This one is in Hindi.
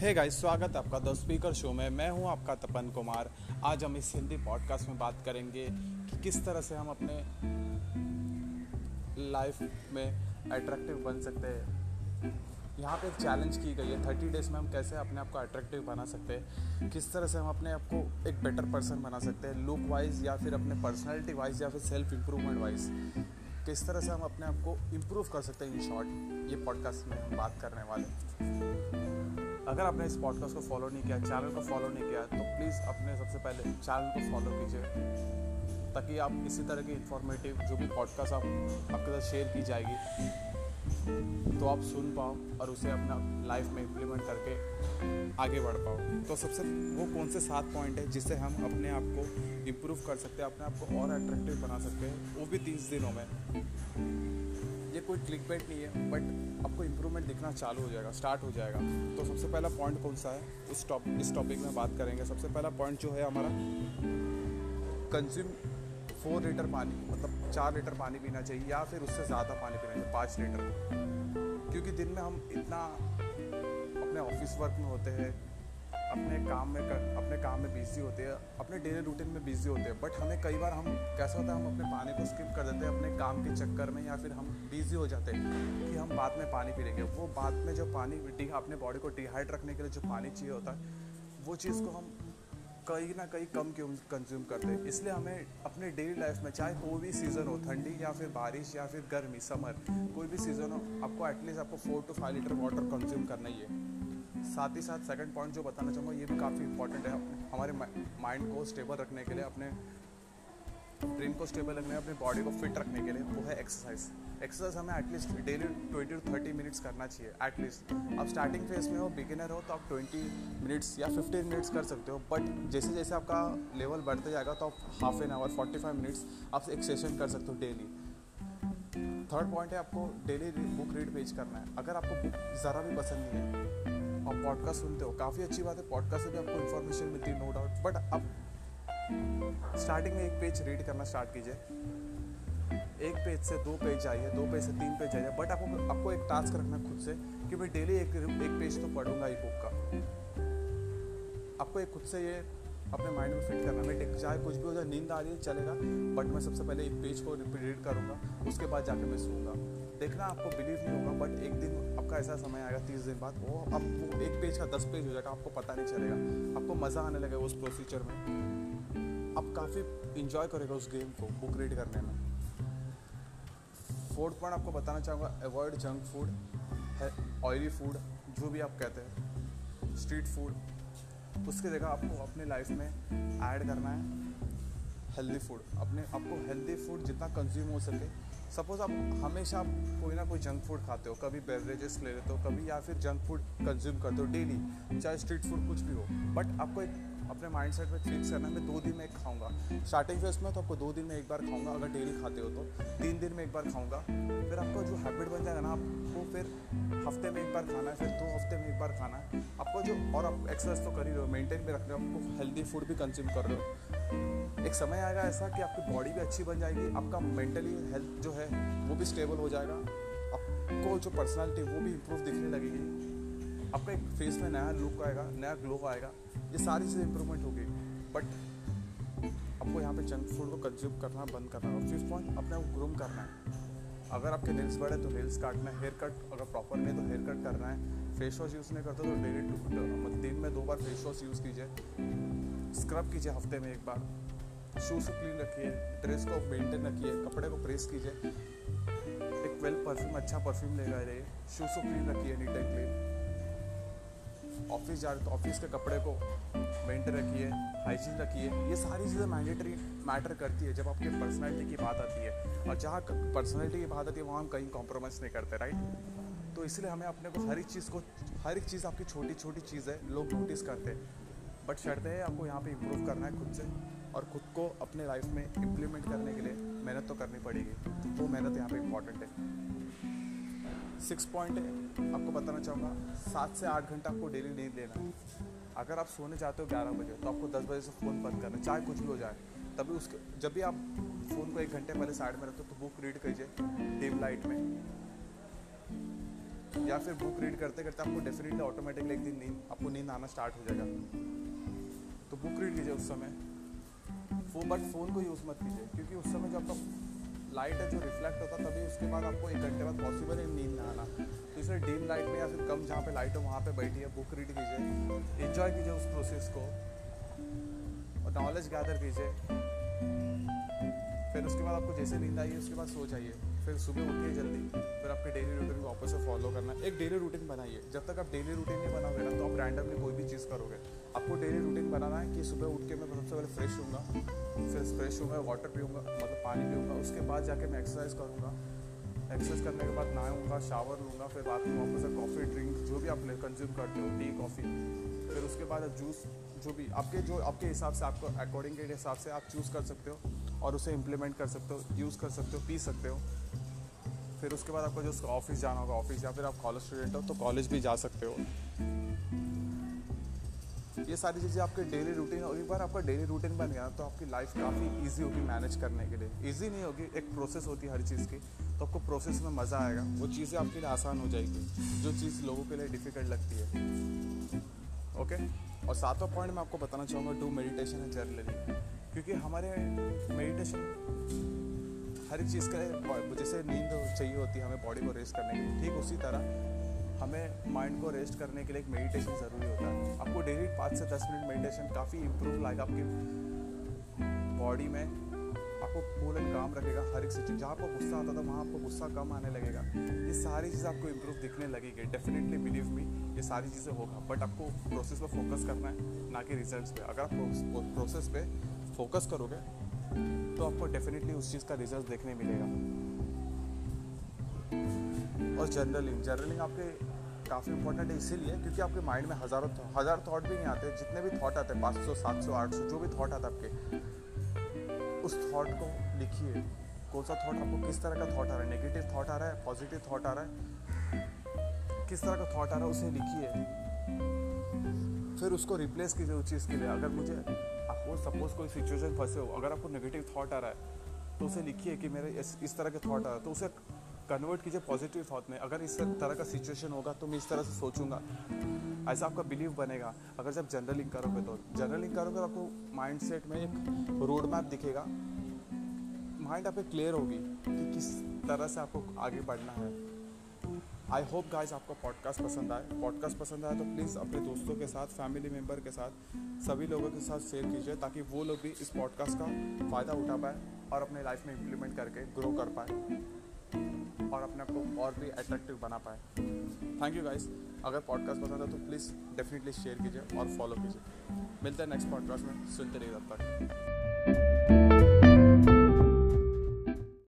हे गाइस स्वागत है आपका द स्पीकर शो में। मैं हूँ आपका तपन कुमार। आज हम इस हिंदी पॉडकास्ट में बात करेंगे कि किस तरह से हम अपने लाइफ में अट्रैक्टिव बन सकते हैं। यहाँ पे एक चैलेंज की गई है। थर्टी डेज़ में हम कैसे अपने आप को अट्रैक्टिव बना सकते हैं? किस तरह से हम अपने आप को एक बेटर पर्सन बना सकते हैं? लुक वाइज या फिर अपने पर्सनैलिटी वाइज या फिर सेल्फ इम्प्रूवमेंट वाइज किस तरह से हम अपने आप को इम्प्रूव कर सकते हैं? इन शॉर्ट ये पॉडकास्ट में हम बात करने वाले अगर आपने इस पॉडकास्ट को फॉलो नहीं किया चैनल को फॉलो नहीं किया तो प्लीज़ अपने सबसे पहले चैनल को फॉलो कीजिए, ताकि आप इसी तरह की इंफॉर्मेटिव जो भी पॉडकास्ट आप, आपके साथ शेयर की जाएगी तो आप सुन पाओ और उसे अपना लाइफ में इम्प्लीमेंट करके आगे बढ़ पाओ। तो सबसे, वो कौन से सात पॉइंट है जिससे हम अपने आप को इम्प्रूव कर सकते हैं, अपने आप को और अट्रैक्टिव बना सकते हैं, वो भी तीस दिनों में। ये कोई क्लिक नहीं है बट आपको इम्प्रूवमेंट दिखना चालू हो जाएगा स्टार्ट हो जाएगा। तो सबसे पहला पॉइंट कौन सा है? उस टॉप इस टॉपिक में बात करेंगे। सबसे पहला पॉइंट जो है हमारा कंज्यूम फोर लीटर पानी मतलब चार लीटर पानी पीना चाहिए या फिर उससे ज़्यादा पानी पीना चाहिए, पाँच लीटर क्योंकि दिन में हम इतना अपने ऑफ़िस वर्क में होते हैं अपने काम में कर, अपने काम में बिज़ी होते हैं अपने डेली रूटीन में बिज़ी होते हैं बट हमें कई बार हम कैसा होता है हम अपने पानी को स्किप कर देते हैं अपने काम के चक्कर में या फिर हम बिज़ी हो जाते हैं कि हम बाद में पानी पी लेंगे वो बाद में जो पानी अपने बॉडी को डिहाइड रखने के लिए जो पानी चाहिए होता है वो चीज़ को हम कहीं ना कहीं कम क्यों कंज्यूम करते हैं। इसलिए हमें अपने डेली लाइफ में चाहे कोई भी सीज़न हो ठंडी या फिर बारिश या फिर गर्मी समर कोई भी सीज़न हो आपको एटलीस्ट आपको four to five litre water consume करना ही है। साथ ही साथ सेकंड पॉइंट जो बताना चाहूँगा, ये भी काफ़ी इंपॉर्टेंट है हमारे माइंड को स्टेबल रखने के लिए, अपने ब्रेन को स्टेबल रखने, अपने बॉडी को फिट रखने के लिए वो है एक्सरसाइज एक्सरसाइज हमें at least daily twenty to thirty minutes करना चाहिए एटलीस्ट आप स्टार्टिंग फ़ेज़ में हो बिगिनर हो तो आप ट्वेंटी मिनट्स या फिफ्टीन मिनट्स कर सकते हो बट जैसे जैसे आपका लेवल बढ़ते जाएगा तो आप half an hour forty five minutes आप एक सेशन कर सकते हो डेली थर्ड पॉइंट है, आपको डेली बुक रीड पेज करना है. अगर आपको बुक ज़रा भी पसंद नहीं है पॉडकास्ट सुनते हो। काफ़ी अच्छी बात है पॉडकास्ट से भी आपको इन्फॉर्मेशन मिलती है नो डाउट बट अब स्टार्टिंग में एक पेज रीड करना स्टार्ट कीजिए। एक पेज से दो पेज आइए, दो पेज से तीन पेज आइए बट आपको आपको एक टास्क रखना खुद से कि मैं डेली एक एक पेज तो पढ़ूँगा ई बुक का। आपको एक खुद से ये अपने माइंड में फिट करना मैं चाहे कुछ भी हो जाए नींद आ रही है, चलेगा बट मैं सबसे पहले एक पेज को रीड करूँगा, उसके बाद जाके मैं सूँगा देखना आपको बिलीव नहीं होगा बट एक दिन आपका ऐसा समय आएगा, तीस दिन बाद, वो अब वो एक पेज का दस पेज हो जाएगा, आपको पता नहीं चलेगा। आपको मज़ा आने लगेगा उस प्रोसीजर में। आप काफ़ी इंजॉय करेगा उस गेम को बुक रीड करने में। फोर्थ पॉइंट आपको बताना चाहूँगा avoid junk food oily food जो भी आप कहते हैं स्ट्रीट फ़ूड उसकी जगह आपको अपने लाइफ में ऐड करना है। हेल्दी फ़ूड अपने, आपको हेल्दी फ़ूड जितना कंज्यूम हो सके सपोज़ आप हमेशा कोई ना कोई जंक फ़ूड खाते हो, कभी बेवरेजेस ले लेते हो, कभी या फिर जंक फ़ूड कंज्यूम करते हो डेली चाहे स्ट्रीट फ़ूड कुछ भी हो बट आपको एक अपने माइंड सेट में फिक्स करना, मैं दो दिन में एक खाऊँगा। स्टार्टिंग फ़ेज़ में तो आपको दो दिन में एक बार खाऊँगा, अगर डेली खाते हो तो। तीन दिन में एक बार खाऊँगा। फिर आपका जो हैबिट बन जाएगा ना, आपको फिर हफ़्ते में एक बार खाना है, फिर दो हफ़्ते में एक बार खाना है। आपको जो और आप एक्सरसाइज तो कर ही रहे हो मेंटेन भी रख रहे हो, आपको हेल्दी फ़ूड भी कंज्यूम कर रहे हो। एक समय आएगा ऐसा कि आपकी बॉडी भी अच्छी बन जाएगी, आपका मेंटली हेल्थ जो है, वो भी स्टेबल हो जाएगा। आपको जो पर्सनालिटी वो भी इम्प्रूव दिखने लगेगी। आपका एक फेस में नया लुक आएगा, नया ग्लो आएगा। ये सारी चीज़ें इंप्रूवमेंट होगी। बट आपको यहाँ पे जंक फ़ूड को कंज्यूम करना, बंद करना है। फिफ्थ पॉइंट अपने आप ग्रूम करना है। अगर आपके नेल्स बड़े तो नेल्स काटना है हेयर कट अगर प्रॉपर नहीं तो हेयर कट करना है। फेस वॉश यूज़ नहीं करते तो डेली मतलब दिन में दो बार फेस वॉश यूज़ कीजिए। स्क्रब कीजिए हफ़्ते में एक बार। शूज़ को क्लीन रखिए ड्रेस को मेंटेन रखिए, कपड़े को प्रेस कीजिए। एक वेल परफ्यूम अच्छा परफ्यूम लेगा रहिए शूज़ को क्लीन रखिए नीट एंड क्लीन ऑफ़िस जा रहे तो ऑफ़िस के कपड़े को मेंटेन रखिए हाइजीन रखिए। ये सारी चीज़ें मैंडेटरी मैटर करती है जब आपके पर्सनैलिटी की बात आती है। और जहाँ पर्सनैलिटी की बात आती है, वहाँ हम कहीं कॉम्प्रोमाइज़ नहीं करते राइट तो इसलिए हमें अपने को हर एक चीज़ को, हर एक चीज़ आपकी छोटी छोटी चीज़ है, लोग नोटिस करते हैं। बट शर्त है, आपको यहाँ पे इम्प्रूव करना है खुद से और खुद को अपने लाइफ में इम्प्लीमेंट करने के लिए मेहनत तो करनी पड़ेगी। तो मेहनत यहाँ पे इंपॉर्टेंट है। सिक्स पॉइंट आपको बताना चाहूँगा, सात से आठ घंटा आपको डेली नींद लेना है। अगर आप सोने चाहते हो ग्यारह बजे तो आपको दस बजे से फ़ोन बंद करना है, चाहे कुछ भी हो जाए। तभी उसके, जब भी आप फ़ोन को एक घंटे पहले साइड में रखते हो तो बुक रीड कीजिए डिम लाइट में। या फिर बुक रीड करते करते आपको डेफिनेटली ऑटोमेटिकली एक दिन नींद, आपको नींद आना स्टार्ट हो जाएगा। तो बुक रीड कीजिए उस समय। वो बट फ़ोन को यूज़ मत कीजिए, क्योंकि उस समय जो आपका लाइट है जो रिफ्लेक्ट होता तभी उसके बाद आपको एक घंटे बाद पॉसिबल है नींद ना आना। तो इसलिए डीम लाइट में या फिर कम जहाँ पे लाइट हो, वहाँ पे बैठिए बुक रीड कीजिए। एंजॉय कीजिए उस प्रोसेस को। और नॉलेज गैदर कीजिए। फिर उसके बाद आपको जैसे नींद आई, उसके बाद सो जाइए। फिर सुबह उठिए जल्दी, फिर आपके डेली रूटीन को वापस से फॉलो करना। एक डेली रूटीन बनाइए। जब तक आप डेली रूटीन नहीं बनाओगे ना तो आप रैंडमली कोई भी चीज़ करोगे। आपको डेली रूटीन बनाना है कि सुबह उठ के मैं सबसे पहले फ्रेश हूँगा फिर फ्रेश हूँगा वाटर पीऊँगा मतलब पानी पीऊँगा, उसके बाद जाके मैं एक्सरसाइज करूँगा। एक्सरसाइज करने के बाद नहाऊँगा शावर लूँगा, फिर रात में वापस कॉफ़ी ड्रिंक जो भी आप कंज्यूम करते हो टी कॉफ़ी फिर उसके बाद आप जूस जो भी, आपके जो, आपके हिसाब से आपको अकॉर्डिंग के हिसाब से आप चूज़ कर सकते हो और उसे इम्प्लीमेंट कर सकते हो यूज़ कर सकते हो, पी सकते हो। फिर उसके बाद आपको जो ऑफ़िस जाना होगा ऑफ़िस या फिर आप कॉलेज स्टूडेंट हो तो कॉलेज भी जा सकते हो। ये सारी चीज़ें आपके डेली रूटीन और एक बार आपका डेली रूटीन बन गया तो आपकी लाइफ काफ़ी इजी होगी मैनेज करने के लिए। इजी नहीं होगी, एक प्रोसेस होती है हर चीज़ की तो आपको प्रोसेस में मज़ा आएगा। वो चीज़ें आपके लिए आसान हो जाएगी, जो चीज़ लोगों के लिए डिफ़िकल्ट लगती है। ओके? और सातवां पॉइंट मैं आपको बताना चाहूँगा डू मेडिटेशन एंड जर्नलिंग क्योंकि हमारे मेडिटेशन हर एक चीज़ का जैसे नींद चाहिए होती है हमें बॉडी को रेस्ट करने के लिए, ठीक उसी तरह हमें माइंड को रेस्ट करने के लिए एक मेडिटेशन ज़रूरी होता है। आपको डेली पाँच से दस मिनट मेडिटेशन काफ़ी इम्प्रूव लाएगा आपकी बॉडी में। काम रखेगा हर एक सिचुएशन, जहाँ आपको गुस्सा आता था, वहाँ आपको गुस्सा कम आने लगेगा। ये सारी चीज़ आपको इम्प्रूव दिखने लगेगी डेफिनेटली बिलीव मी ये सारी चीज़ें होगा। बट आपको प्रोसेस पे फोकस करना है, ना कि रिज़ल्ट पे। अगर आप प्रोसेस पे फोकस करोगे तो आपको डेफिनेटली उस चीज़ का रिज़ल्ट देखने मिलेगा। और जर्नलिंग जर्नलिंग आपके काफ़ी इंपॉर्टेंट है इसीलिए क्योंकि आपके माइंड में हज़ारों, हज़ार थॉट भी नहीं आते। जितने भी थॉट आते हैं, पाँच सौ, सात सौ, आठ सौ, जो भी थॉट आता है आपके उस थॉट को लिखिए। कौन सा थॉट आपको किस तरह का थॉट आ रहा है? नेगेटिव थॉट आ रहा है? पॉजिटिव थॉट आ रहा है? किस तरह का थॉट आ रहा है उसे लिखिए। फिर उसको रिप्लेस कीजिए उस चीज़ के लिए। अगर मुझे आपको सपोज़ कोई सिचुएशन फंसे हो अगर आपको नेगेटिव थॉट आ रहा है तो उसे लिखिए कि मेरे इस, तरह के थॉट आ रहा है। तो उसे कन्वर्ट कीजिए पॉजिटिव थॉट में। अगर इस तरह का सिचुएशन होगा तो मैं इस तरह से सोचूँगा। ऐसा आपका बिलीव बनेगा। अगर जब जर्नलिंग करोगे तो जर्नलिंग करोगे तो आपको माइंड सेट में एक रोड मैप दिखेगा। माइंड आपके क्लियर होगी कि किस तरह से आपको आगे बढ़ना है। आई होप गाइज़ आपको पॉडकास्ट पसंद आए। पॉडकास्ट पसंद आए तो प्लीज़ अपने दोस्तों के साथ फैमिली मेंबर के साथ, सभी लोगों के साथ शेयर कीजिए ताकि वो लोग भी इस पॉडकास्ट का फ़ायदा उठा पाए और अपने लाइफ में इम्प्लीमेंट करके ग्रो कर पाए। और अपने आप को और भी अट्रैक्टिव बना पाए। थैंक यू गाइस अगर पॉडकास्ट पसंद है तो प्लीज़ डेफिनेटली शेयर कीजिए और फॉलो कीजिए। मिलते हैं नेक्स्ट पॉडकास्ट में. सुनते रहिए तब तक।